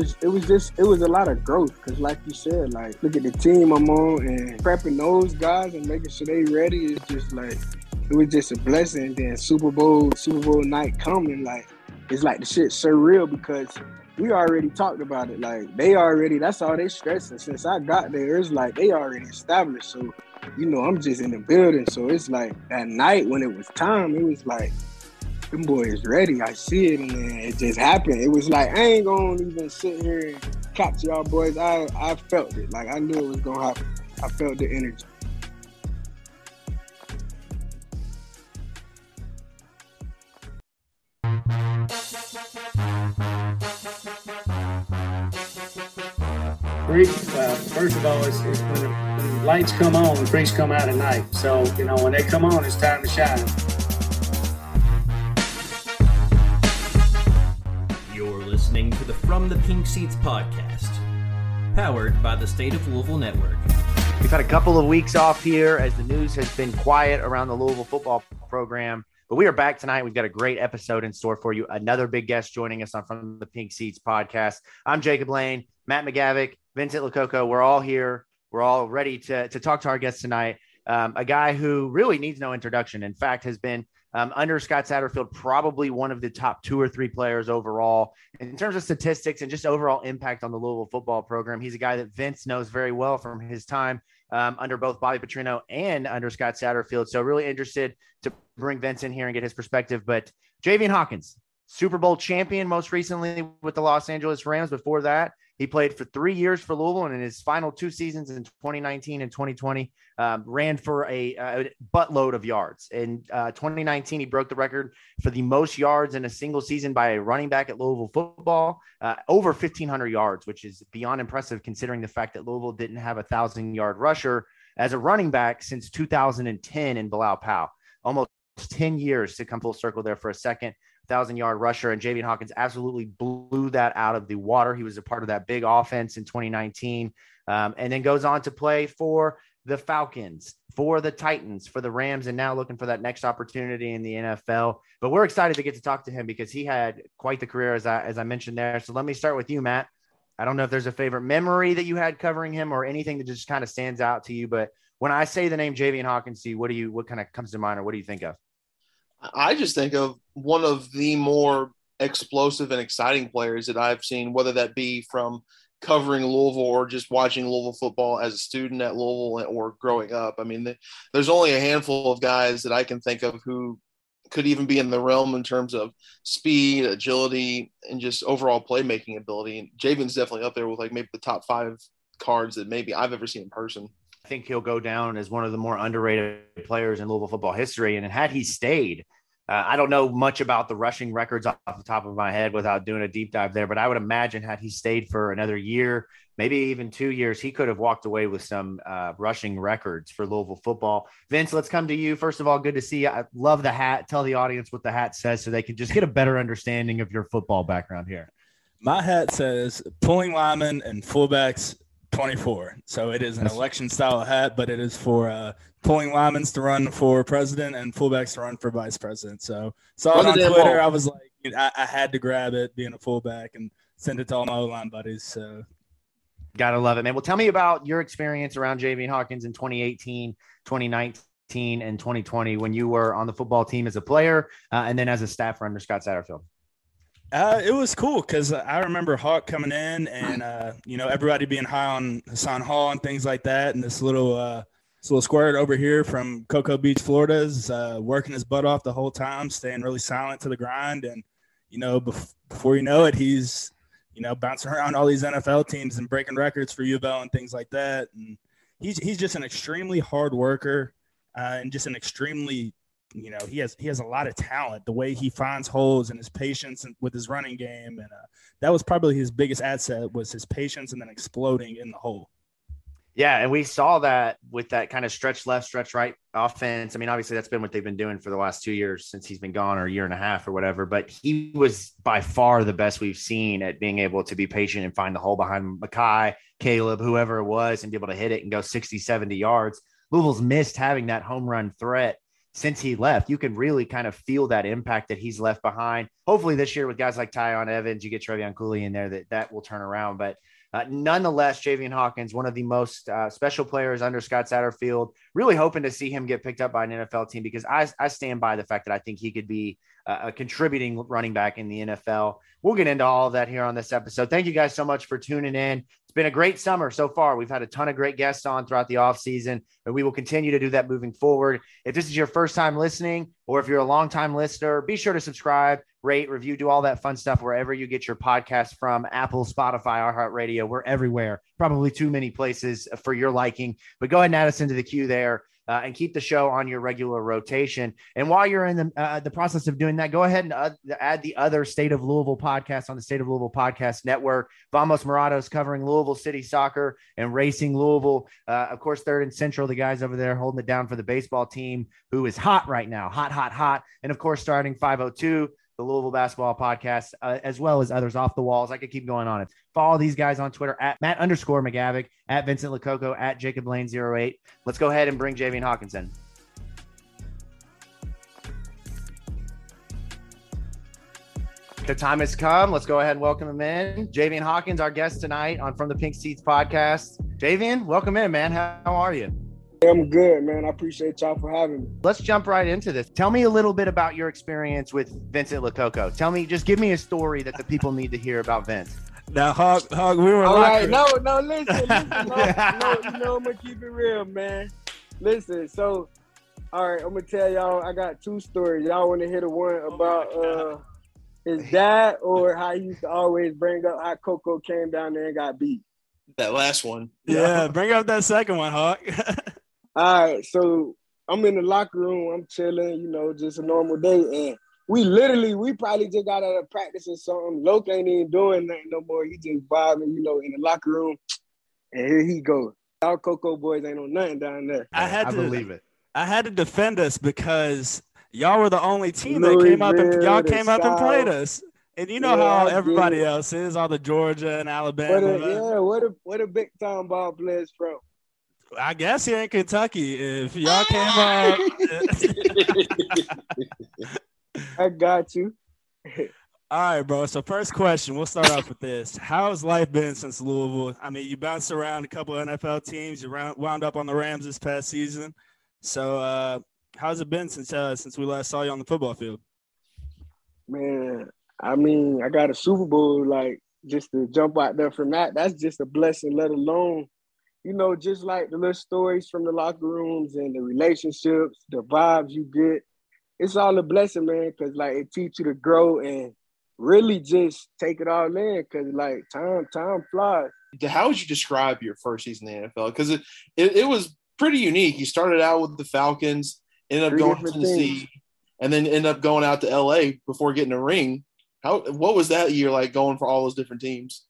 Was it was just it was a lot of growth because like you said like look at the team i'm on and prepping those guys and making sure they ready is just like it was just a blessing. Then super bowl super bowl night coming like it's like the shit surreal because we already talked about it. Like they already that's all they stressing. Since i got there it's like they already established. So you know i'm just in the building. So it's like that night when it was time it was like them boys ready. I see it, and it just happened. It was like I ain't gonna even sit here and capture y'all boys. I I felt it. Like I knew it was gonna happen. I felt the energy. uh, first of all, it's, it's when, the, when the lights come on, the freaks come out at night. So, you know, when they come on, it's time to shine. Listening to the From the Pink Seats podcast, powered by the State of Louisville Network. We've had a couple of weeks off here as the news has been quiet around the Louisville football program. But we are back tonight. We've got a great episode in store for you. Another big guest joining us on From the Pink Seats podcast. I'm Jacob Lane, Matt McGavick, Vincent Lococo. We're all here. We're all ready to, to talk to our guest tonight. Um, a guy who really needs no introduction. In fact, has been um, under Scott Satterfield, probably one of the top two or three players overall in terms of statistics and just overall impact on the Louisville football program. He's a guy that Vince knows very well from his time um, under both Bobby Petrino and under Scott Satterfield. So really interested to bring Vince in here and get his perspective. But Javian Hawkins, Super Bowl champion most recently with the Los Angeles Rams. Before that, he played for three years for Louisville, and in his final two seasons in 2019 and 2020, um, ran for a, a, buttload of yards. In uh, 2019, he broke the record for the most yards in a single season by a running back at Louisville football, uh, over 1,500 yards, which is beyond impressive considering the fact that Louisville didn't have a thousand yard rusher as a running back since 2010 in Bilal Powell. Almost 10 years to come full circle there for a second thousand yard rusher, and Javian Hawkins absolutely blew that out of the water. He was a part of that big offense in 2019, um, and then goes on to play for the Falcons, for the Titans, for the Rams, and now looking for that next opportunity in the NFL. But we're excited to get to talk to him because he had quite the career, as I as I mentioned there. So let me start with you, Matt. I don't know if there's a favorite memory that you had covering him or anything that just kind of stands out to you, but when I say the name Javian Hawkins, what do you what kind of comes to mind, or what do you think of? I just think of one of the more explosive and exciting players that I've seen, whether that be from covering Louisville or just watching Louisville football as a student at Louisville or growing up. I mean, there's only a handful of guys that I can think of who could even be in the realm in terms of speed, agility, and just overall playmaking ability. And Javian's definitely up there with like maybe the top five cards that maybe I've ever seen in person. Think he'll go down as one of the more underrated players in Louisville football history. And had he stayed, uh, I don't know much about the rushing records off the top of my head without doing a deep dive there, but I would imagine had he stayed for another year, maybe even two years, he could have walked away with some uh, rushing records for Louisville football. Vince, let's come to you. First of all, good to see you. I love the hat. Tell the audience what the hat says so they can just get a better understanding of your football background here. My hat says pulling linemen and fullbacks 24. So it is an election style hat, but it is for uh, pulling linemen to run for president and fullbacks to run for vice president. So saw it on Twitter. I was like, I, I, had to grab it being a fullback and send it to all my line buddies. So gotta love it, man. Well, tell me about your experience around Javian Hawkins in 2018, 2019, and 2020 when you were on the football team as a player uh, and then as a staffer under Scott Satterfield. Uh, it was cool because I remember Hawk coming in and uh, you know everybody being high on Hassan Hall and things like that, and this little uh, this little squirt over here from Cocoa Beach, Florida, is uh, working his butt off the whole time, staying really silent to the grind, and you know bef- before you know it, he's you know bouncing around all these NFL teams and breaking records for U of and things like that, and he's he's just an extremely hard worker uh, and just an extremely you know he has he has a lot of talent the way he finds holes and his patience with his running game and uh, that was probably his biggest asset was his patience and then exploding in the hole. Yeah and we saw that with that kind of stretch left stretch right offense. I mean obviously that's been what they've been doing for the last two years since he's been gone or a year and a half or whatever but he was by far the best we've seen at being able to be patient and find the hole behind Mekhi caleb whoever it was and be able to hit it and go 60 70 yards. Louisville's missed having that home run threat since he left. You can really kind of feel that impact that he's left behind. Hopefully, this year with guys like Tiyon Evans, you get Trevion Cooley in there, that that will turn around. But uh, nonetheless, Javian Hawkins, one of the most uh, special players under Scott Satterfield, really hoping to see him get picked up by an NFL team because I, I stand by the fact that I think he could be a contributing running back in the NFL. We'll get into all of that here on this episode. Thank you guys so much for tuning in. It's been a great summer so far. We've had a ton of great guests on throughout the off season, and we will continue to do that moving forward. If this is your first time listening, or if you're a long time listener, be sure to subscribe, rate, review, do all that fun stuff wherever you get your podcast from Apple, Spotify, iHeartRadio. We're everywhere, probably too many places for your liking, but go ahead and add us into the queue there uh, and keep the show on your regular rotation. And while you're in the uh, the process of doing that, go ahead and uh, add the other State of Louisville podcast on the State of Louisville podcast network. Vamos Morados covering Louisville City soccer and racing Louisville. Uh, of course, third and central, the guys over there holding it down for the baseball team, who is hot right now, hot, hot, hot. And of course, starting 502 the Louisville Basketball Podcast, uh, as well as others off the walls. I could keep going on it. Follow these guys on Twitter at Matt underscore McGavick, at Vincent Lococo, at Jacob Lane 08. Let's go ahead and bring Javian Hawkins on. The time has come. Let's go ahead and welcome him in. Javian Hawkins, our guest tonight on From the Pink Seats podcast. Javian, welcome in, man. How, how are you? I'm good, man. I appreciate y'all for having me. Let's jump right into this. Tell me a little bit about your experience with Vincent Lococo. Tell me, just give me a story that the people need to hear about Vince. Now, Hawk, Hawk, we were all right. No, no, listen, listen no, no, you know I'm gonna keep it real, man. Listen, so, all right, I'm gonna tell y'all. I got two stories. Y'all want to hear the one about uh his dad, or how he used to always bring up how Cocoa came down there and got beat. That last one. Yeah, bring up that second one, Hawk. All right, so I'm in the locker room. I'm chilling, you know, just a normal day, and we literally, we probably just got out of practice or something. Loke ain't even doing nothing no more. He just vibing, you know, in the locker room, and here he goes. Our Cocoa boys ain't on nothing down there. I had I to believe it. I had to defend us because y'all were the only team that came up and y'all came up and played us. And you know Yeah, how everybody else is, all the Georgia and Where Alabama. the, yeah, what a where the big time ball players from? I guess here in Kentucky, if y'all came up, I got you. all right, bro. So first question, we'll start off with this: How's life been since Louisville? I mean, you bounced around a couple of NFL teams. You round, wound up on the Rams this past season. So, uh, how's it been since uh, since we last saw you on the football field? Man, I mean, I got a Super Bowl, like just to jump out there from that, that's just a blessing, let alone, you know, just like the little stories from the locker rooms and the relationships, the vibes you get. It's all a blessing, man, because like it teaches you to grow and really just take it all in because like time, time flies. How would you describe your first season in the NFL? Because it, it, it was pretty unique. You started out with the Falcons, ended up Three going to Tennessee, teams. and then ended up going out to LA before getting a ring. How what was that year like going for all those different teams?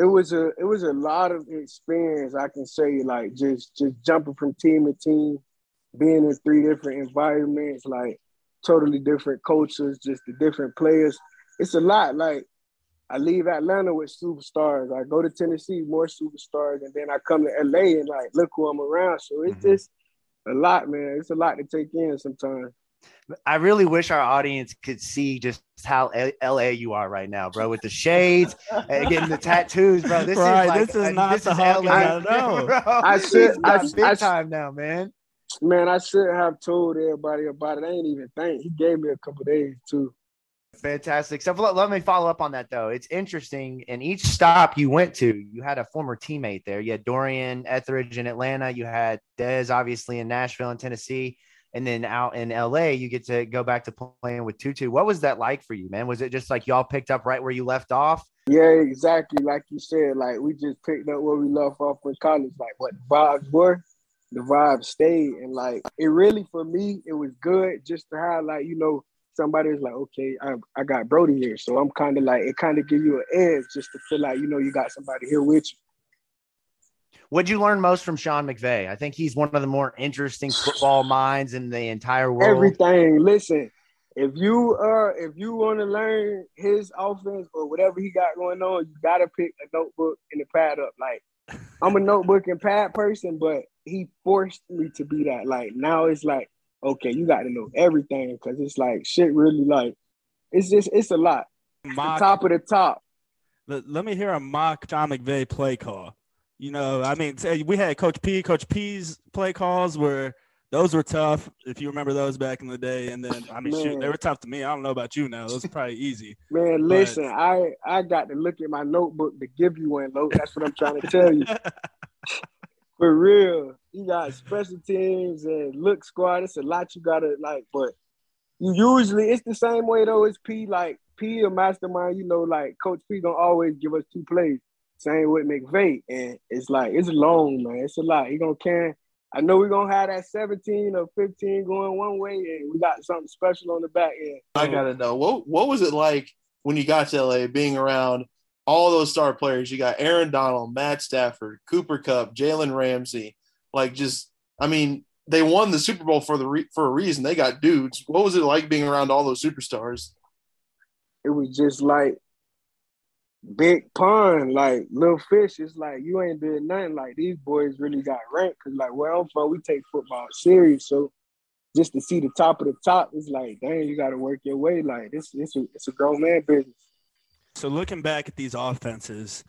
It was a it was a lot of experience I can say like just just jumping from team to team, being in three different environments, like totally different cultures, just the different players. It's a lot. Like I leave Atlanta with superstars. I go to Tennessee, more superstars, and then I come to LA and like look who I'm around. So it's Mhm. just a lot, man. It's a lot to take in sometimes. I really wish our audience could see just how L- LA you are right now, bro, with the shades and getting the tattoos, bro. This Right, is like this is not this the is Hawkins LA, I know. bro. I should- I- big I- time now, man. Man, I should have told everybody about it. I ain't even think. He gave me a couple days too. Fantastic. So let, let me follow up on that though. It's interesting. In each stop you went to, you had a former teammate there. You had Dorian Etheridge in Atlanta. You had Dez, obviously in Nashville and Tennessee, and then out in LA, you get to go back to playing with Tutu. What was that like for you, man? Was it just like y'all picked up right where you left off? Yeah, exactly. Like you said, like we just picked up where we left off in college. Like what the vibes were, the vibes stayed, and like it really for me, it was good just to have like you know somebody is like, okay, I, I got Brody here. So I'm kind of like, it kind of give you an edge just to feel like, you know, you got somebody here with you. What'd you learn most from Sean McVay? I think he's one of the more interesting football minds in the entire world. Everything. Listen, if you uh if you want to learn his offense or whatever he got going on, you gotta pick a notebook and a pad up. Like I'm a notebook and pad person, but he forced me to be that. Like now it's like okay, you got to know everything because it's like shit. Really, like it's just it's a lot. Mock, top of the top. Let, let me hear a mock Sean McVay play call. You know, I mean, we had Coach P. Coach P's play calls where those were tough. If you remember those back in the day, and then I mean, shoot, they were tough to me. I don't know about you now; those are probably easy. Man, listen, but... I I got to look at my notebook to give you one, Lo. That's what I'm trying to tell you. For real, you got special teams and look squad. It's a lot you gotta like, but you usually it's the same way though. It's P like P a mastermind. You know, like Coach P gonna always give us two plays. Same with McVay, and it's like it's long, man. It's a lot. He gonna can. I know we're gonna have that 17 or 15 going one way, and we got something special on the back end. I gotta know what what was it like when you got to LA, being around all those star players. You got Aaron Donald, Matt Stafford, Cooper Kupp, Jalen Ramsey. Like, just I mean, they won the Super Bowl for the re- for a reason. They got dudes. What was it like being around all those superstars? It was just like big pond, like little fish. It's like you ain't doing nothing. Like these boys really got ranked because like where I'm from, we take football serious. So just to see the top of the top, it's like, dang, you got to work your way. Like this, it's a, it's a grown man business. So looking back at these offenses,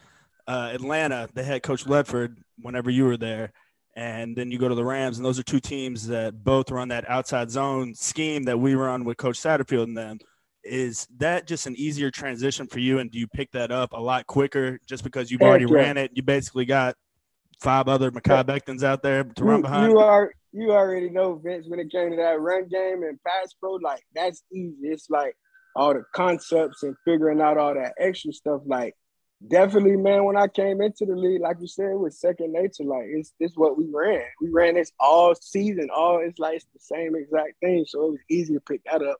uh, Atlanta, they had Coach Ledford whenever you were there, and then you go to the Rams, and those are two teams that both run that outside zone scheme that we run with Coach Satterfield and them. Is that just an easier transition for you, and do you pick that up a lot quicker just because you've already ran it? You basically got five other Mekhi Bectons out there to run behind. You are you already know Vince when it came to that run game and pass pro, like that's easy. It's like all the concepts and figuring out all that extra stuff. Like definitely, man, when I came into the league, like you said, it was second nature. Like it's this what we ran. We ran this all season. All it's like it's the same exact thing. So it was easy to pick that up.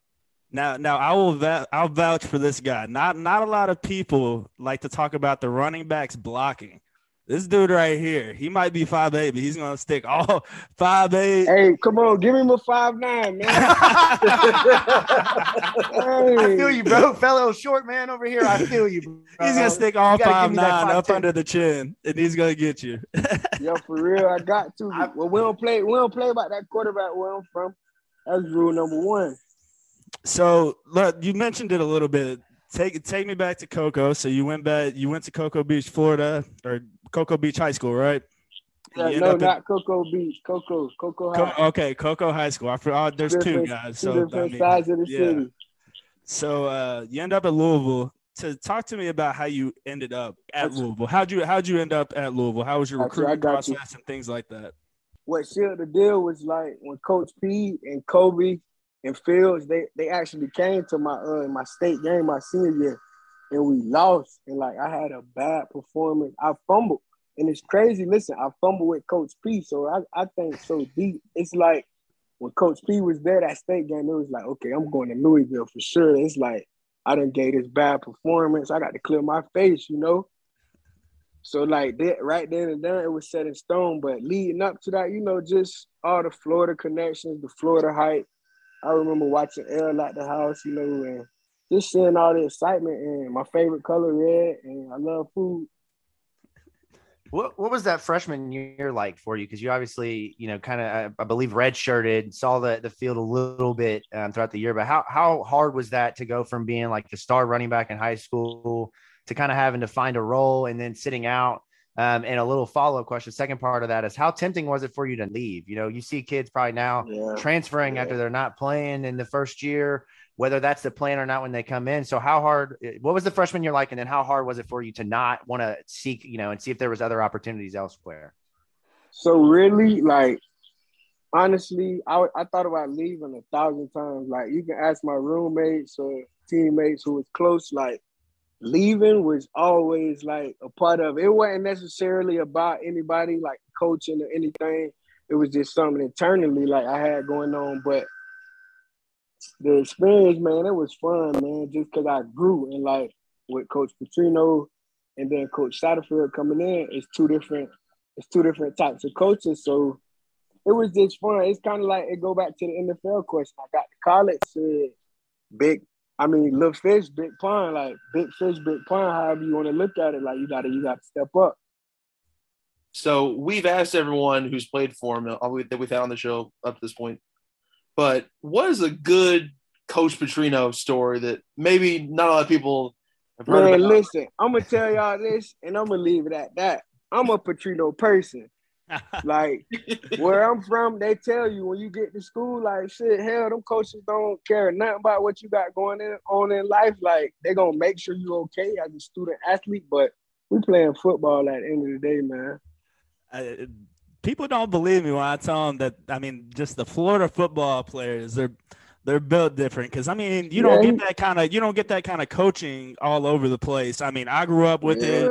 Now, now I will I'll vouch for this guy. Not not a lot of people like to talk about the running backs blocking. This dude right here, he might be five eight, but he's gonna stick all five eight. Hey, come on, give him a five nine, man. hey. I feel you, bro. Fellow short man over here. I feel you. Bro. He's gonna stick all five nine up under the chin, and he's gonna get you. Yo, for real, I got to. I, well, we don't play. We don't play about that quarterback where I'm from. That's rule number one. So, look, you mentioned it a little bit take take me back to Cocoa. So you went back, you went to Cocoa Beach, Florida, or Cocoa Beach High School, right? Yeah, no, not in, Cocoa Beach. Cocoa, Cocoa High. Co- okay, Cocoa High School. I. Oh, there's different, two guys. So different I mean, sides of the yeah. city. So uh, you end up at Louisville. To talk to me about how you ended up at That's, Louisville. How'd you how'd you end up at Louisville? How was your recruiting process you. and things like that? What sealed the deal was like when Coach P and Kobe and Fields, they they actually came to my uh my state game my senior year, and we lost. And like I had a bad performance. I fumbled, and it's crazy. Listen, I fumbled with Coach P, so I I think so deep. It's like when Coach P was there that state game, it was like, okay, I'm going to Louisville for sure. It's like I didn't get this bad performance. I got to clear my face, you know. So like that right then and there, it was set in stone. But leading up to that, you know, just all the Florida connections, the Florida hype, I remember watching L at the house, you know, and just seeing all the excitement and my favorite color red, and I love food. What what was that freshman year like for you? Because you obviously, you know, kind of, I believe, redshirted, saw the the field a little bit um, throughout the year. But how how hard was that to go from being like the star running back in high school to kind of having to find a role and then sitting out um, and a little follow up question. Second part of that is how tempting was it for you to leave? You know, you see kids probably now yeah. transferring yeah. after they're not playing in the first year. whether that's the plan or not when they come in. So how hard? What was the freshman year like, and then how hard was it for you to not want to seek, you know, and see if there was other opportunities elsewhere? So really, like honestly, I I thought about leaving a thousand times. Like you can ask my roommates or teammates who was close. Like leaving was always like a part of it. It wasn't necessarily about anybody like coaching or anything. It was just something internally like I had going on. But the experience, man, it was fun, man, just because I grew and like with Coach Petrino and then Coach Satterfield coming in, it's two different, it's two different types of coaches. So it was just fun. It's kind of like it go back to the NFL question. I got to college, said big. I mean, little fish, big pond. Like big fish, big pond. However you want to look at it, like you got to you got to step up. So we've asked everyone who's played for him uh, that we've had on the show up to this point, but what is a good Coach Petrino story that maybe not a lot of people have heard Man, about? listen, I'm gonna tell y'all this, and I'm gonna leave it at that. I'm a Petrino person. Like where I'm from, they tell you when you get to school, like shit, hell, them coaches don't care nothing about what you got going in, on in life. Like they gonna make sure you okay as a student athlete, but we playing football at the end of the day, man. Uh, people don't believe me when I tell them that. I mean, just the Florida football players, they're they're built different because I mean you don't Yeah. get that kind of you don't get that kind of coaching all over the place. I mean I grew up with it.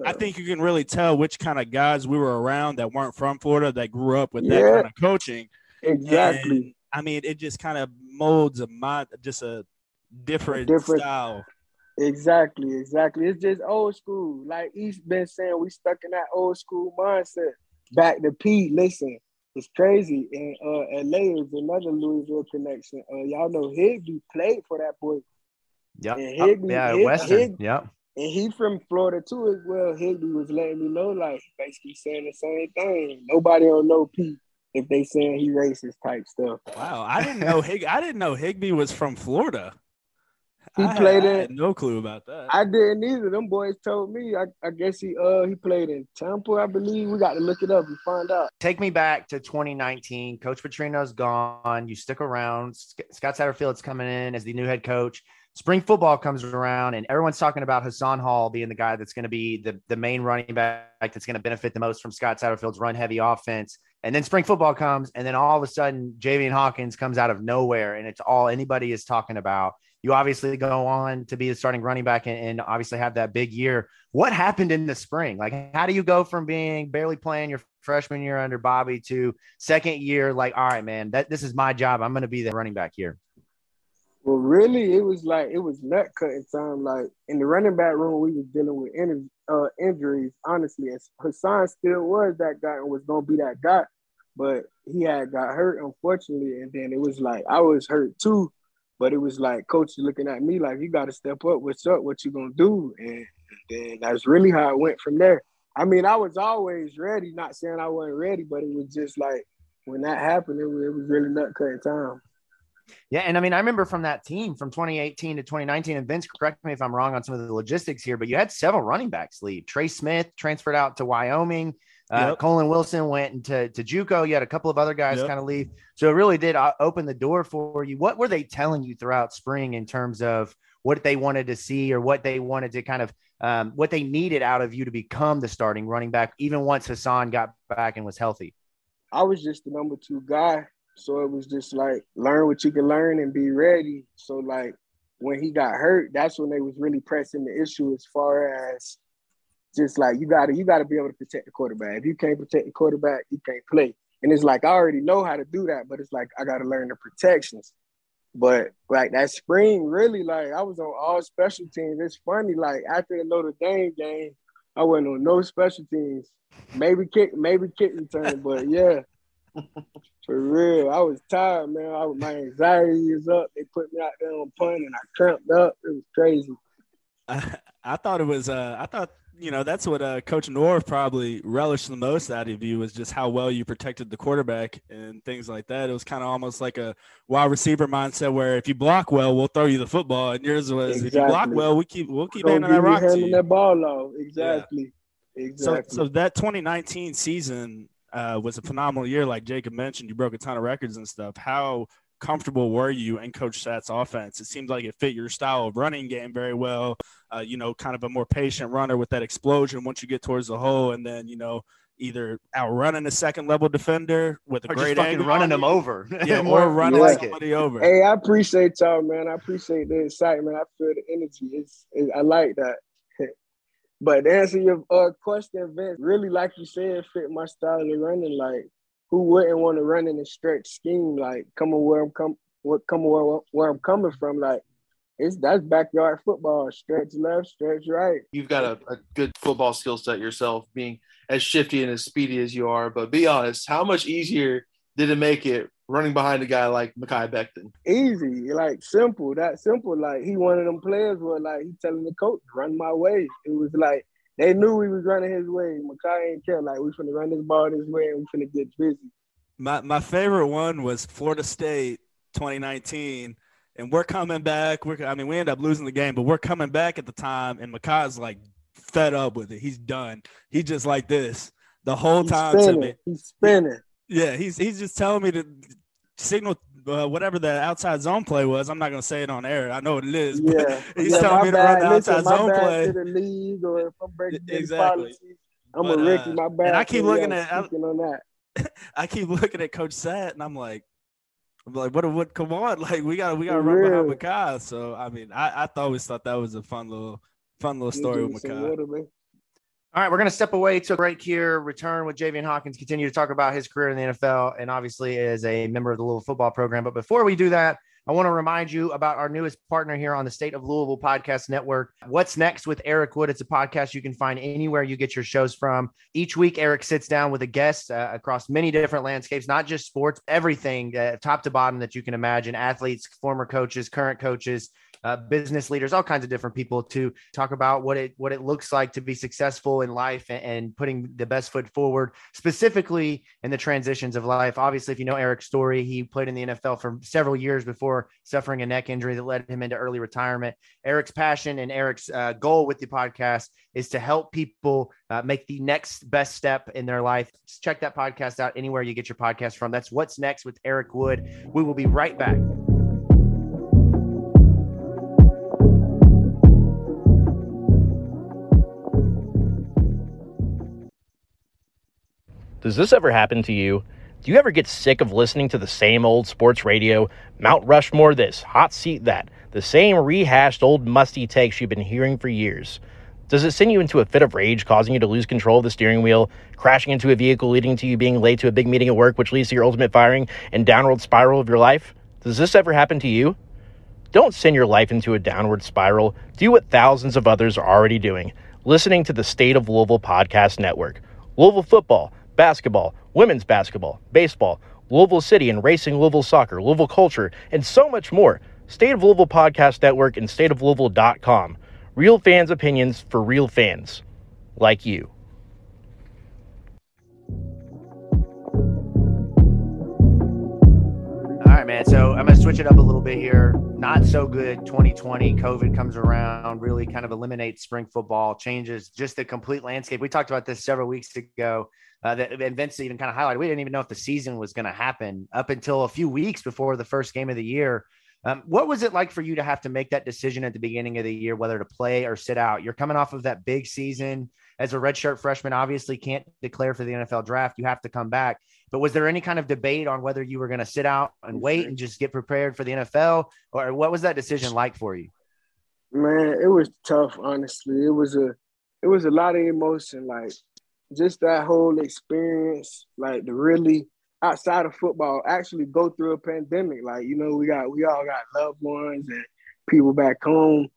And I think you can really tell which kind of guys we were around that weren't from Florida that grew up with that kind of coaching. Exactly. And, I mean it just kind of molds a mind, just a different, different- style. Exactly, exactly. It's just old school. Like he's been saying, we stuck in that old school mindset. Back to Pete, listen, it's crazy. And uh, LA is another Louisville connection. Uh, y'all know Higbee played for that boy, Yep. And Oh, Higbee- yeah, Hig- Western. Hig- Yep. And he from Florida too as well. Higbee was letting me know, like basically saying the same thing. Nobody don't know Pete if they saying he racist type stuff. Wow, I didn't know Hig. I didn't know Higbee was from Florida. He I had- played I in- had no clue about that. I didn't either. Them boys told me. I, I guess he uh he played in Temple, I believe. We got to look it up and find out. Take me back to 2019. Coach Petrino's gone. You stick around. Scott Satterfield's coming in as the new head coach. Spring football comes around, and everyone's talking about Hassan Hall being the guy that's going to be the, the main running back that's going to benefit the most from Scott Satterfield's run heavy offense. And then spring football comes, and then all of a sudden, Javian Hawkins comes out of nowhere, and it's all anybody is talking about. You obviously go on to be the starting running back and, and obviously have that big year. What happened in the spring? Like, how do you go from being barely playing your freshman year under Bobby to second year? Like, all right, man, that this is my job. I'm going to be the running back here. Well, really, it was like it was nut cutting time. Like in the running back room, we was dealing with uh, injuries. Honestly, and Hassan still was that guy and was gonna be that guy, but he had got hurt unfortunately, and then it was like I was hurt too. But it was like coach looking at me like you got to step up. What's up? What you gonna do? And then that's really how it went from there. I mean, I was always ready. Not saying I wasn't ready, but it was just like when that happened, it was, it was really nut cutting time. Yeah, and I mean, I remember from that team from 2018 to 2019. And Vince, correct me if I'm wrong on some of the logistics here, but you had several running backs leave. Trey Smith transferred out to Wyoming. Uh, Yep. Colin Wilson went into to JUCO. You had a couple of other guys Yep. kind of leave, so it really did uh, open the door for you. What were they telling you throughout spring in terms of what they wanted to see or what they wanted to kind of um, what they needed out of you to become the starting running back, even once Hassan got back and was healthy? I was just the number two guy. So it was just like learn what you can learn and be ready. So like when he got hurt, that's when they was really pressing the issue as far as just like you gotta you gotta be able to protect the quarterback. If you can't protect the quarterback, you can't play. And it's like I already know how to do that, but it's like I gotta learn the protections. But like that spring, really, like I was on all special teams. It's funny, like after the Notre Dame game, I wasn't on no special teams. Maybe kick, maybe kick return, but yeah, for real, I was tired, man. I was, my anxiety is up. They put me out there on punt, and I cramped up. It was crazy. I, I thought it was. Uh, I thought you know that's what uh, Coach Norv probably relished the most out of you was just how well you protected the quarterback and things like that. It was kind of almost like a wide receiver mindset where if you block well, we'll throw you the football, and yours was if you block well, we keep we'll keep handing that rock to you. that ball off. Exactly. So, Exactly. so that 2019 season uh, was a phenomenal year, like Jacob mentioned. You broke a ton of records and stuff. How comfortable were you in Coach Satt's offense? It seemed like it fit your style of running game very well. Uh, you know, kind of a more patient runner with that explosion once you get towards the hole, and then you know either outrunning a second level defender with a or great just fucking angle running them over. yeah, More- or running like it. somebody over. Hey, I appreciate y'all, man. I appreciate the excitement. I feel the energy. It's, it, I like that. But to answer your uh, question, Vince, really, like you said, fit my style of running. Like, who wouldn't want to run in a stretch scheme? Like, coming where I'm come, what coming where, where I'm coming from? Like, it's that's backyard football. Stretch left, stretch right. You've got a, a good football skill set yourself, being as shifty and as speedy as you are. But be honest, how much easier did it make it running behind a guy like Mekhi Becton? Easy, like simple. That simple. Like he one of them players where like he telling the coach, run my way. It was like they knew he was running his way. Mekhi ain't care. Like we finna run this ball this way and we finna get busy. My my favorite one was Florida State 2019, and we're coming back. We're I mean we end up losing the game, but we're coming back at the time, and Makai's like fed up with it. He's done. He just like this the whole He's time to me. He's spinning. Yeah, he's he's just telling me to signal uh, whatever the outside zone play was. I'm not gonna say it on air. I know what it is. Yeah. he's yeah, telling me to bad. run the Listen, outside my zone play. to the league or if I'm breaking Exactly. I'm But, a Ricky, uh, my bad. and I keep looking at- I- on that. I keep looking at Coach Sat, and I'm like, I'm like, what? What? Come on, like we got we got to run behind. Mekhi. So I mean, I I always thought that was a fun little fun little story with Mekhi. All right, we're going to step away to a break here, return with Javian Hawkins, continue to talk about his career in the NFL and obviously as a member of the Louisville football program. But before we do that, I want to remind you about our newest partner here on the State of Louisville Podcast Network. What's Next with Eric Wood? It's a podcast you can find anywhere you get your shows from. Each week, Eric sits down with a guest uh, across many different landscapes, not just sports, everything uh, top to bottom that you can imagine athletes, former coaches, current coaches uh, business leaders, all kinds of different people to talk about what it what it looks like to be successful in life and, and putting the best foot forward, specifically in the transitions of life. Obviously, if you know Eric's story, he played in the NFL for several years before suffering a neck injury that led him into early retirement. Eric's passion and Eric's uh, goal with the podcast is to help people uh, make the next best step in their life. Just check that podcast out anywhere you get your podcast from. That's what's next with Eric Wood. We will be right back. Does this ever happen to you? Do you ever get sick of listening to the same old sports radio? Mount Rushmore this, hot seat that, the same rehashed old musty takes you've been hearing for years. Does it send you into a fit of rage, causing you to lose control of the steering wheel, crashing into a vehicle leading to you being late to a big meeting at work, which leads to your ultimate firing and downward spiral of your life? Does this ever happen to you? Don't send your life into a downward spiral. Do what thousands of others are already doing listening to the State of Louisville Podcast Network. Louisville football, basketball, women's basketball, baseball, Louisville City and Racing Louisville Soccer, Louisville Culture, and so much more. State of Louisville Podcast Network and stateoflouisville.com. Real fans' opinions for real fans like you. All right, man. So I'm going to switch it up a little bit here. Not so good 2020. COVID comes around, really kind of eliminates spring football, changes just the complete landscape. We talked about this several weeks ago. Uh, that and Vince even kind of highlighted. We didn't even know if the season was going to happen up until a few weeks before the first game of the year. Um, what was it like for you to have to make that decision at the beginning of the year, whether to play or sit out? You're coming off of that big season as a redshirt freshman. Obviously, can't declare for the NFL draft. You have to come back. But was there any kind of debate on whether you were going to sit out and wait and just get prepared for the NFL, or what was that decision like for you? Man, it was tough, honestly. It was a it was a lot of emotion, like just that whole experience, like to really outside of football, actually go through a pandemic. Like, you know, we got we all got loved ones and people back home.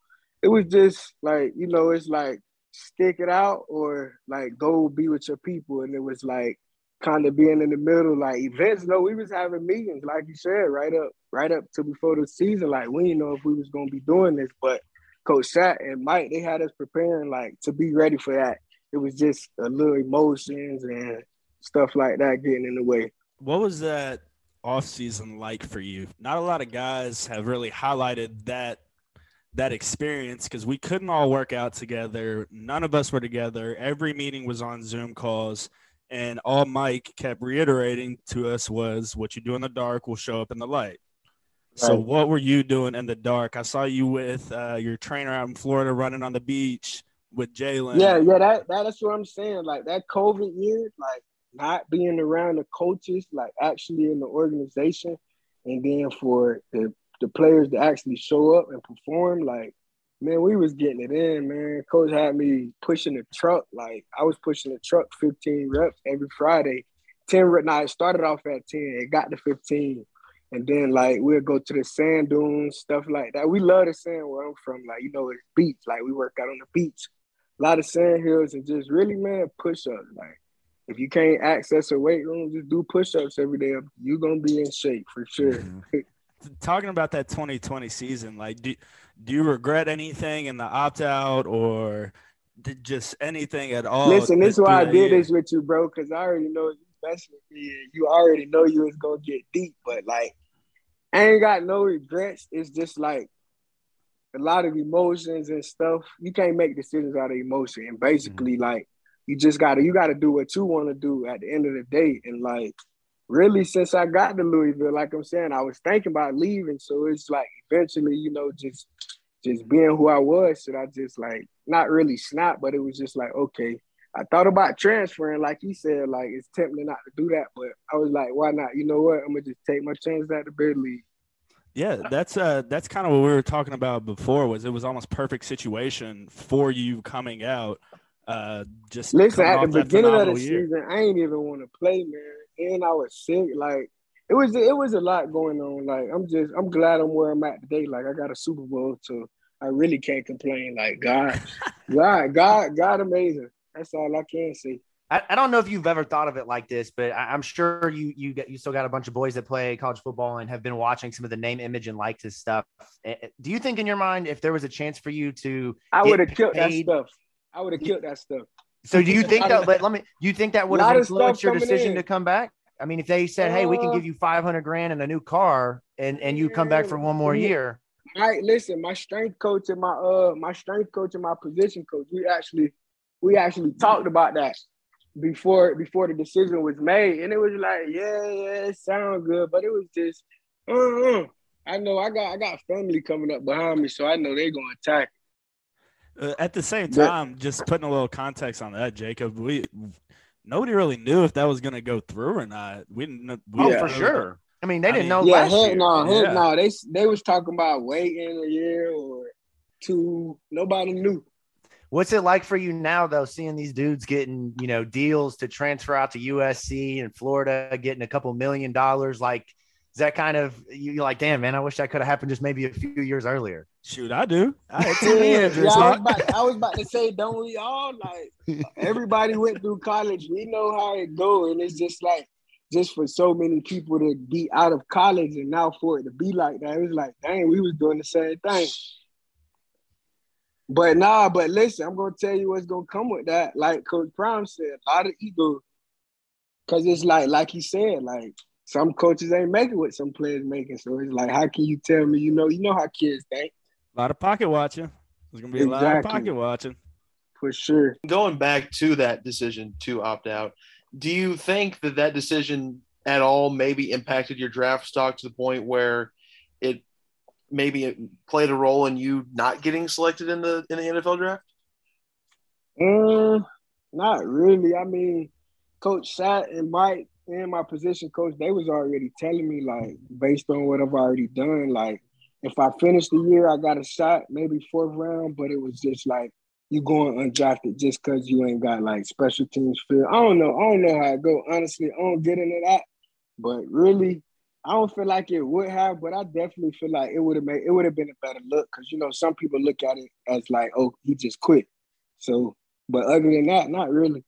It was just like, you know, it's like stick it out or like go be with your people. And it was like kind of being in the middle, like events. No, we was having meetings, like you said, right up, right up to before the season. Like we didn't know if we was gonna be doing this, but Coach Sat and Mike, they had us preparing like to be ready for that. It was just a little emotions and stuff like that getting in the way. What was that off season like for you? Not a lot of guys have really highlighted that that experience because we couldn't all work out together. None of us were together. Every meeting was on Zoom calls. And all Mike kept reiterating to us was what you do in the dark will show up in the light. So what were you doing in the dark? I saw you with uh, your trainer out in Florida running on the beach with Jalen. Yeah, yeah, that, that that's what I'm saying. Like that COVID year, like not being around the coaches, like actually in the organization, and then for the the players to actually show up and perform, like man, we was getting it in, man. Coach had me pushing the truck. Like I was pushing the truck 15 reps every Friday. 10 rep. Now it started off at 10, it got to 15. And then like we'll go to the sand dunes, stuff like that. We love the sand where I'm from. Like, you know, it's beach. Like we work out on the beach. A lot of sand hills and just really, man, push ups. Like if you can't access a weight room, just do push ups every day. You're gonna be in shape for sure. Mm-hmm. Talking about that 2020 season, like do do you regret anything in the opt out or just anything at all? Listen, this is why I did year? this with you, bro, because I already know you messing with me and you already know you was gonna get deep, but like I ain't got no regrets. It's just like a lot of emotions and stuff. You can't make decisions out of emotion. And basically, mm-hmm. like you just gotta you gotta do what you want to do at the end of the day. And like really, since I got to Louisville, like I'm saying, I was thinking about leaving. So it's like eventually, you know, just just being who I was, should I just like not really snap, but it was just like, okay, I thought about transferring, like you said, like it's tempting not to do that, but I was like, why not? You know what? I'm gonna just take my chance at the big league. Yeah, that's uh that's kind of what we were talking about before. Was it was almost perfect situation for you coming out. Uh, just listen at the beginning of the year. season, I ain't even want to play, man, and I was sick. Like it was it was a lot going on. Like I'm just I'm glad I'm where I'm at today. Like I got a Super Bowl, so I really can't complain. Like God, God, God, God, amazing. That's all I can say. I, I don't know if you've ever thought of it like this, but I, am sure you you get you still got a bunch of boys that play college football and have been watching some of the name, image, and likeness stuff. Do you think in your mind, if there was a chance for you to, I would have killed that stuff. I would have killed that stuff. So do you think that? let me. Do you think that would have influenced your decision in. to come back? I mean, if they said, "Hey, we can uh, give you 500 grand and a new car, and and you come back for one more year," All right, listen, my strength coach and my uh my strength coach and my position coach, we actually we actually talked about that before before the decision was made, and it was like, yeah, yeah, it sounds good, but it was just, uh, I know I got I got family coming up behind me, so I know they're gonna attack. Uh, at the same time, but, just putting a little context on that, Jacob, we nobody really knew if that was gonna go through or not. We didn't. We oh, yeah. for sure. I mean, they didn't mean, know. Yeah, heck no, heck yeah. no. They they was talking about waiting a year or two. Nobody knew. What's it like for you now, though, seeing these dudes getting, you know, deals to transfer out to USC and Florida, getting a couple million dollars? Like, is that kind of you like, damn, man, I wish that could have happened just maybe a few years earlier? Shoot, I do. I, yeah, yeah, I, was about, I was about to say, don't we all like everybody went through college? We know how it go, and it's just like just for so many people to be out of college and now for it to be like that, it was like, dang, we was doing the same thing. But nah, but listen, I'm gonna tell you what's gonna come with that. Like Coach Prime said, a lot of ego. Cause it's like, like he said, like some coaches ain't making what some players making. So it's like, how can you tell me? You know, you know how kids think. A lot of pocket watching. There's gonna be a exactly. lot of pocket watching. For sure. Going back to that decision to opt out, do you think that that decision at all maybe impacted your draft stock to the point where it maybe it played a role in you not getting selected in the in the NFL draft? Um, not really. I mean, Coach Sat and Mike and my position coach, they was already telling me like based on what I've already done, like if I finish the year, I got a shot, maybe fourth round, but it was just like you going undrafted just because you ain't got like special teams feel. I don't know. I don't know how it go. Honestly, I don't get into that. But really, I don't feel like it would have, but I definitely feel like it would have made it would have been a better look because you know some people look at it as like, oh, he just quit. So, but other than that, not really.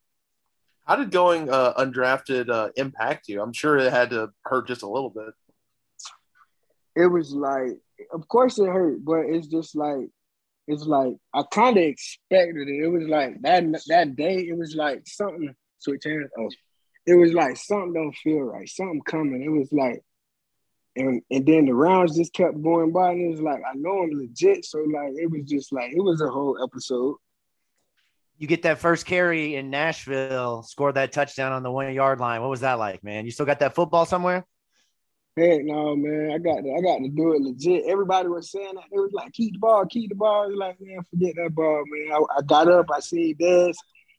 How did going uh, undrafted uh, impact you? I'm sure it had to hurt just a little bit. It was like, of course it hurt, but it's just like it's like I kind of expected it. It was like that that day. It was like something switch hands. Oh, it was like something don't feel right. Something coming. It was like, and and then the rounds just kept going by, and it was like I know I'm legit. So like it was just like it was a whole episode. You get that first carry in Nashville, scored that touchdown on the one yard line. What was that like, man? You still got that football somewhere? Heck no, man. I got to, I got to do it legit. Everybody was saying that. It was like, keep the ball, keep the ball. I was like, man, forget that ball, man. I, I got up, I seen this.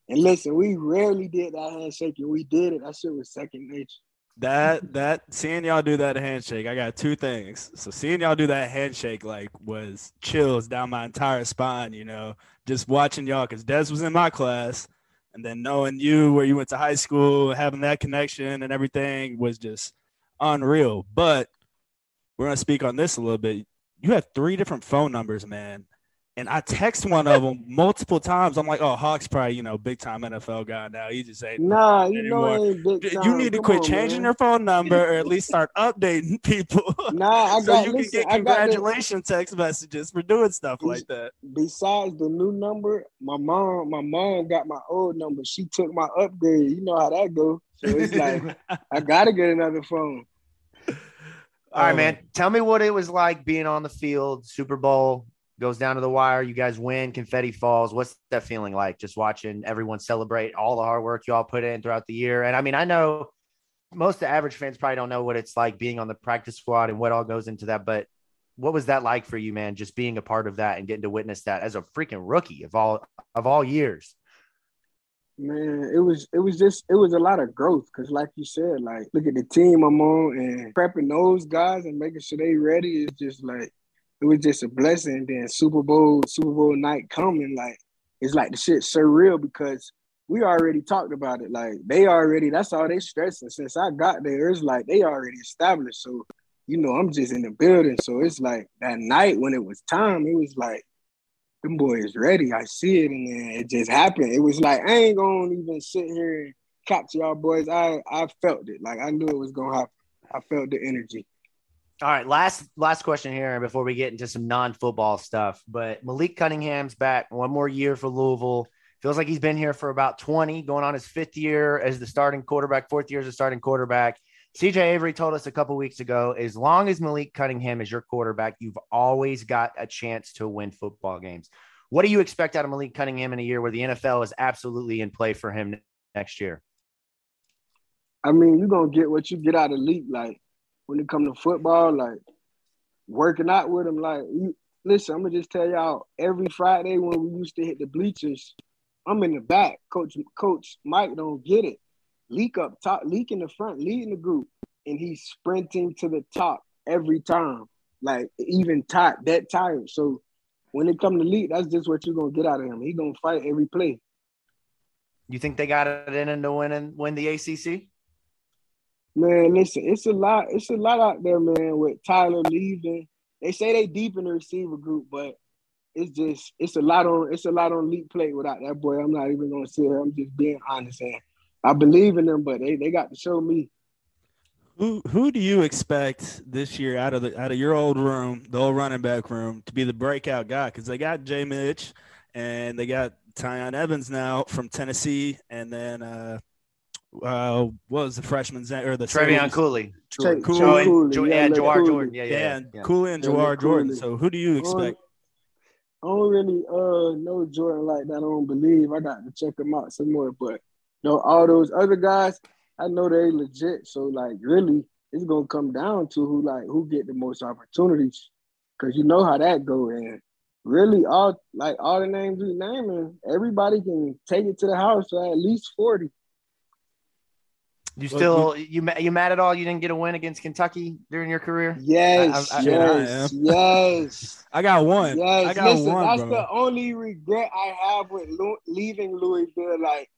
And listen, we rarely did that handshake, and we did it. That shit was second nature. That that seeing y'all do that handshake, I got two things. So seeing y'all do that handshake like was chills down my entire spine, you know, just watching y'all because Des was in my class, and then knowing you where you went to high school, having that connection and everything was just unreal. But we're gonna speak on this a little bit. You have three different phone numbers, man. And I text one of them multiple times. I'm like, oh, Hawk's probably, you know, big time NFL guy now. He just ain't nah, you know, ain't big time. you need to Come quit on, changing man. your phone number or at least start updating people. Nah, I got, so you listen, can get I got the- congratulation text messages for doing stuff like that. Besides the new number, my mom, my mom got my old number. She took my upgrade. You know how that goes. So it's like I gotta get another phone. All right, oh, man. Tell me what it was like being on the field. Super Bowl goes down to the wire. You guys win. Confetti falls. What's that feeling like? Just watching everyone celebrate all the hard work you all put in throughout the year. And I mean, I know most of the average fans probably don't know what it's like being on the practice squad and what all goes into that. But what was that like for you, man? Just being a part of that and getting to witness that as a freaking rookie of all of all years. Man, it was it was just it was a lot of growth because, like you said, like look at the team I'm on and prepping those guys and making sure they ready is just like it was just a blessing. Then Super Bowl Super Bowl night coming, like it's like the shit surreal because we already talked about it. Like they already that's all they stressing since I got there. It's like they already established. So you know I'm just in the building. So it's like that night when it was time, it was like them boys ready. I see it, and then it just happened. It was like I ain't gonna even sit here and capture y'all boys. I I felt it. Like I knew it was gonna happen. I felt the energy. All right, last last question here before we get into some non-football stuff. But Malik Cunningham's back one more year for Louisville. Feels like he's been here for about 20, going on his fifth year as the starting quarterback, fourth year as a starting quarterback. CJ Avery told us a couple weeks ago, as long as Malik Cunningham is your quarterback, you've always got a chance to win football games. What do you expect out of Malik Cunningham in a year where the NFL is absolutely in play for him next year? I mean, you're gonna get what you get out of league. Like when it come to football, like working out with him. Like you, listen, I'm gonna just tell y'all. Every Friday when we used to hit the bleachers, I'm in the back. Coach Coach Mike don't get it. Leak up top, leak in the front, leading the group, and he's sprinting to the top every time. Like even tired, that tired. So when it come to lead, that's just what you're gonna get out of him. He gonna fight every play. You think they got it in to win and win the ACC? Man, listen, it's a lot. It's a lot out there, man. With Tyler leaving, they say they deep in the receiver group, but it's just it's a lot on it's a lot on leap play without that boy. I'm not even gonna here. I'm just being honest, and I believe in them, but they, they got to show me. Who who do you expect this year out of the out of your old room, the old running back room, to be the breakout guy? Because they got Jay Mitch, and they got Tiyon Evans now from Tennessee, and then uh, uh, what was the freshman's name or the Trevion safety? Cooley. Tre- Cooley. Tre- Oh, and, Cooley, yeah, and Jawhar Cooley. Jordan. Yeah, yeah. Yeah, and yeah. Cooley and Yeah, Jawhar look, Jordan. Cooley. So who do you expect? I don't really uh know Jordan like that. I don't believe. I got to check him out some more. But no, all those other guys, I know they legit. So like, really, it's gonna come down to who like who get the most opportunities, because you know how that go. And really, all like all the names we naming, everybody can take it to the house for at least forty. You Well, still you you mad at all? You didn't get a win against Kentucky during your career? Yes, I- I- yes, yes. I got one. Yes, I got listen, one, that's bro. the only regret I have with Lu- leaving Louisville. Like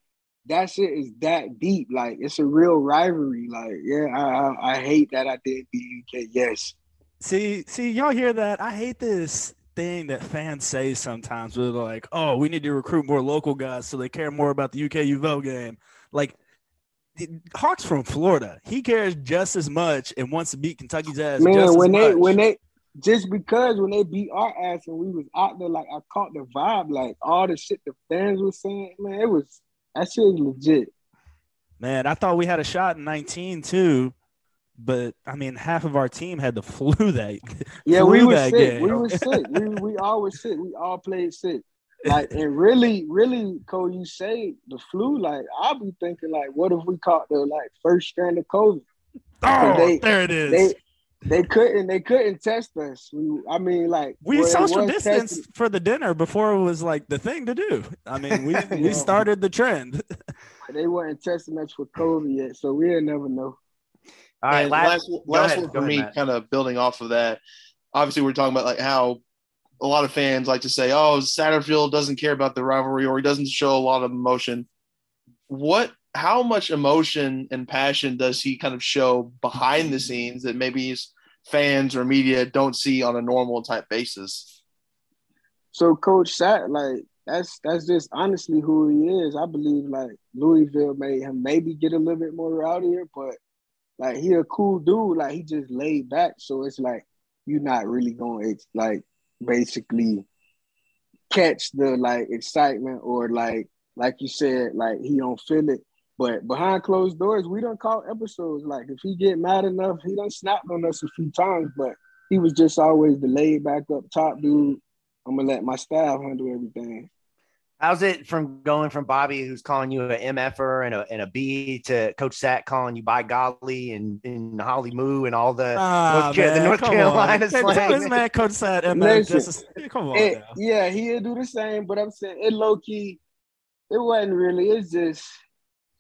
that shit is that deep. Like it's a real rivalry. Like yeah, I I, I hate that I did the UK. Yes, See, see, y'all hear that? I hate this thing that fans say sometimes. Where they're like, "Oh, we need to recruit more local guys so they care more about the UK UofL game." Like, the- Hawks from Florida, he cares just as much and wants to beat Kentucky's ass. man. When they much. when they just because when they beat our ass and we was out there, like I caught the vibe. Like all the shit the fans were saying, man, it was that shit was legit. man, I thought we had a shot in 19 too, but I mean, half of our team had the flu that. Yeah, flu we were sick. game. We were sick. We we all was sick. We all played sick. Like and really, really, Cole, you say the flu. Like I'll be thinking, like, what if we caught the like first strand of COVID? Oh, they- there it is. They They couldn't. They couldn't test us. We, I mean, like we social distance for the dinner before it was like the thing to do. I mean, we we started the trend. they weren't testing us for COVID yet, so we'll never know. All right, last last, last ahead, one for me, kind of building off of that. Obviously, we're talking about like how a lot of fans like to say, "Oh, Satterfield doesn't care about the rivalry, or he doesn't show a lot of emotion." What? How much emotion and passion does he kind of show behind the scenes that maybe his fans or media don't see on a normal type basis? So, Coach Sat, like that's that's just honestly who he is. I believe like Louisville made him maybe get a little bit more rowdier, but like he a cool dude. Like he just laid back, so it's like you're not really going to like basically catch the like excitement or like like you said, like he don't feel it. But behind closed doors, we don't call episodes. Like if he get mad enough, he done snapped on us a few times, but he was just always the laid back up top dude. I'm gonna let my staff handle everything. How's it from going from Bobby, who's calling you an MFer and a, and a B, to Coach Sat calling you by golly and, and Holly Moo and all the oh, North, man, the North Carolina on. slang? This man, Coach Sat, MF, just, come on. It, yeah, he'll do the same, but I'm saying it low key, it wasn't really. It's just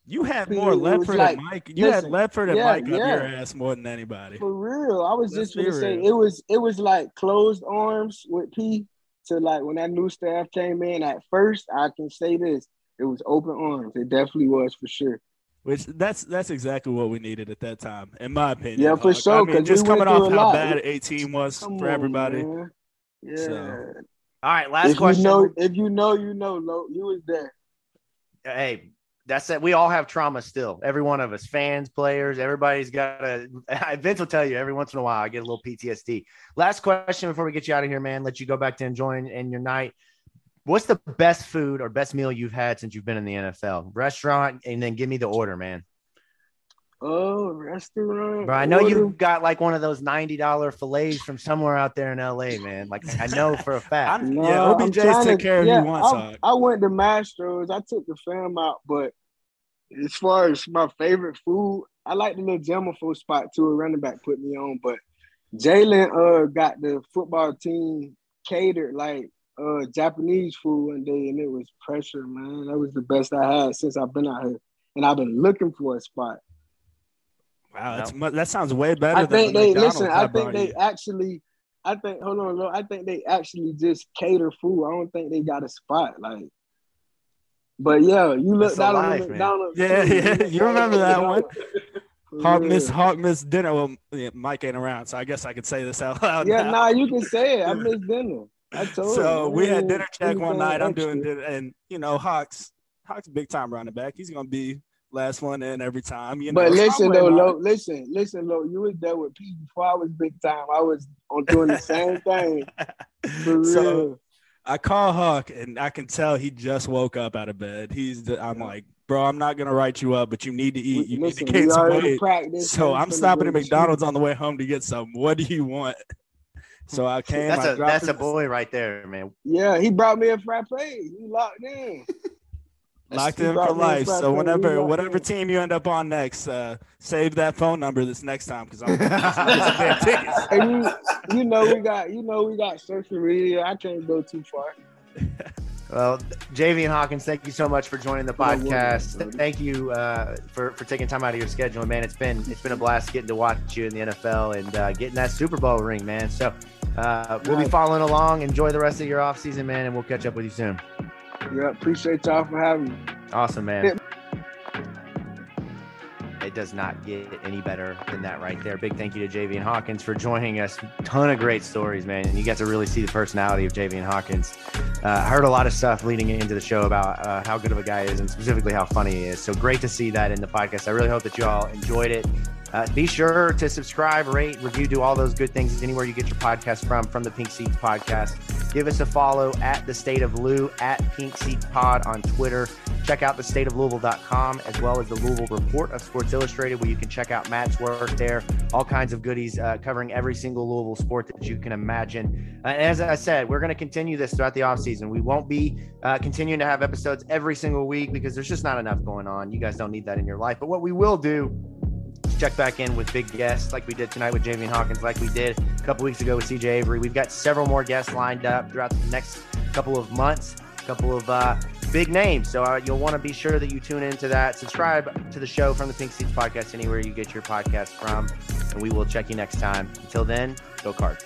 you had more Ledford like, and Mike. You listen, had Ledford and yeah, Mike up yeah. your ass more than anybody. For real, I was Let's just gonna say it was it was like closed arms with P to like when that new staff came in at first, I can say this. It was open arms. It definitely was for sure. Which that's that's exactly what we needed at that time, in my opinion. Yeah, for sure. I mean, just coming off how lot. bad 18 was Come for everybody. On, yeah. So. All right, last if question. You know, if you know, you know, Lo, you was there. Hey, that's it. We all have trauma still. Every one of us, fans, players, everybody's got a. Vince will tell you every once in a while I get a little PTSD. Last question before we get you out of here, man. Let you go back to enjoying in your night. What's the best food or best meal you've had since you've been in the NFL? Restaurant, and then give me the order, man. Oh, restaurant. Bro, I know order. you got like one of those ninety dollar fillets from somewhere out there in LA, man. Like I know for a fact. no, yeah, OBJ took care of yeah, you once. I, I, went to Mastro's. I took the fam out, but as far as my favorite food, I like the little Jamafo spot too. A running back put me on, but Jalen uh got the football team catered like uh Japanese food one day, and it was pressure, man. That was the best I had since I've been out here, and I've been looking for a spot. Wow, no. that sounds way better. Than I think they listen. I think they actually. I think hold on, I think they actually just cater food. I don't think they got a spot like. But yeah, you look down on McDonald's. Yeah, yeah, you remember that one. Hawk miss Hawk miss dinner. Well, yeah, Mike ain't around, so I guess I could say this out loud. Yeah, now. nah, you can say it. I miss dinner. I told you. so you. we had dinner check one night. I'm doing dinner, and you know Hawks Hawks big time running back. He's gonna be last one in every time. You know, but listen though, Lo, listen, listen, Lo, you was there with Pete before I was big time. I was on doing the same thing. So I call Huck and I can tell he just woke up out of bed. He's the, I'm like, bro, I'm not gonna write you up, but you need to eat. You listen, need to gain some weight. So I'm stopping at McDonald's on the way home to get some. What do you want? So I came. That's I a that's a boy right there, man. Yeah, he brought me a frappe. He locked in. Locked in for life. So whenever whatever team you end up on next, uh, save that phone number this next time because I'm gonna tickets. And you, you know we got you know we got social media. I can't go too far. Well, Javian Hawkins, thank you so much for joining the podcast. Thank you uh, for for taking time out of your schedule, man. It's been it's been a blast getting to watch you in the NFL and uh, getting that Super Bowl ring, man. So uh, we'll be following along. Enjoy the rest of your off season, man, and we'll catch up with you soon. Yeah, appreciate y'all for having me. Awesome, man. It does not get any better than that right there. Big thank you to Javian Hawkins for joining us. Ton of great stories, man. And you get to really see the personality of Javian Hawkins. Uh, I heard a lot of stuff leading into the show about uh, how good of a guy he is and specifically how funny he is. So great to see that in the podcast. I really hope that you all enjoyed it. Uh, be sure to subscribe, rate, review, do all those good things anywhere you get your podcast from, from the Pink Seats Podcast. Give us a follow at the State of Lou, at Pink Seats Pod on Twitter. Check out the State of Louisville.com as well as the Louisville Report of Sports Illustrated, where you can check out Matt's work there. All kinds of goodies uh, covering every single Louisville sport that you can imagine. Uh, as I said, we're going to continue this throughout the offseason. We won't be uh, continuing to have episodes every single week because there's just not enough going on. You guys don't need that in your life. But what we will do check back in with big guests like we did tonight with Javian Hawkins, like we did a couple weeks ago with CJ Avery. We've got several more guests lined up throughout the next couple of months, a couple of uh, big names. So uh, you'll want to be sure that you tune into that. Subscribe to the show from the Pink Seats podcast anywhere you get your podcast from, and we will check you next time. Until then, go Cards.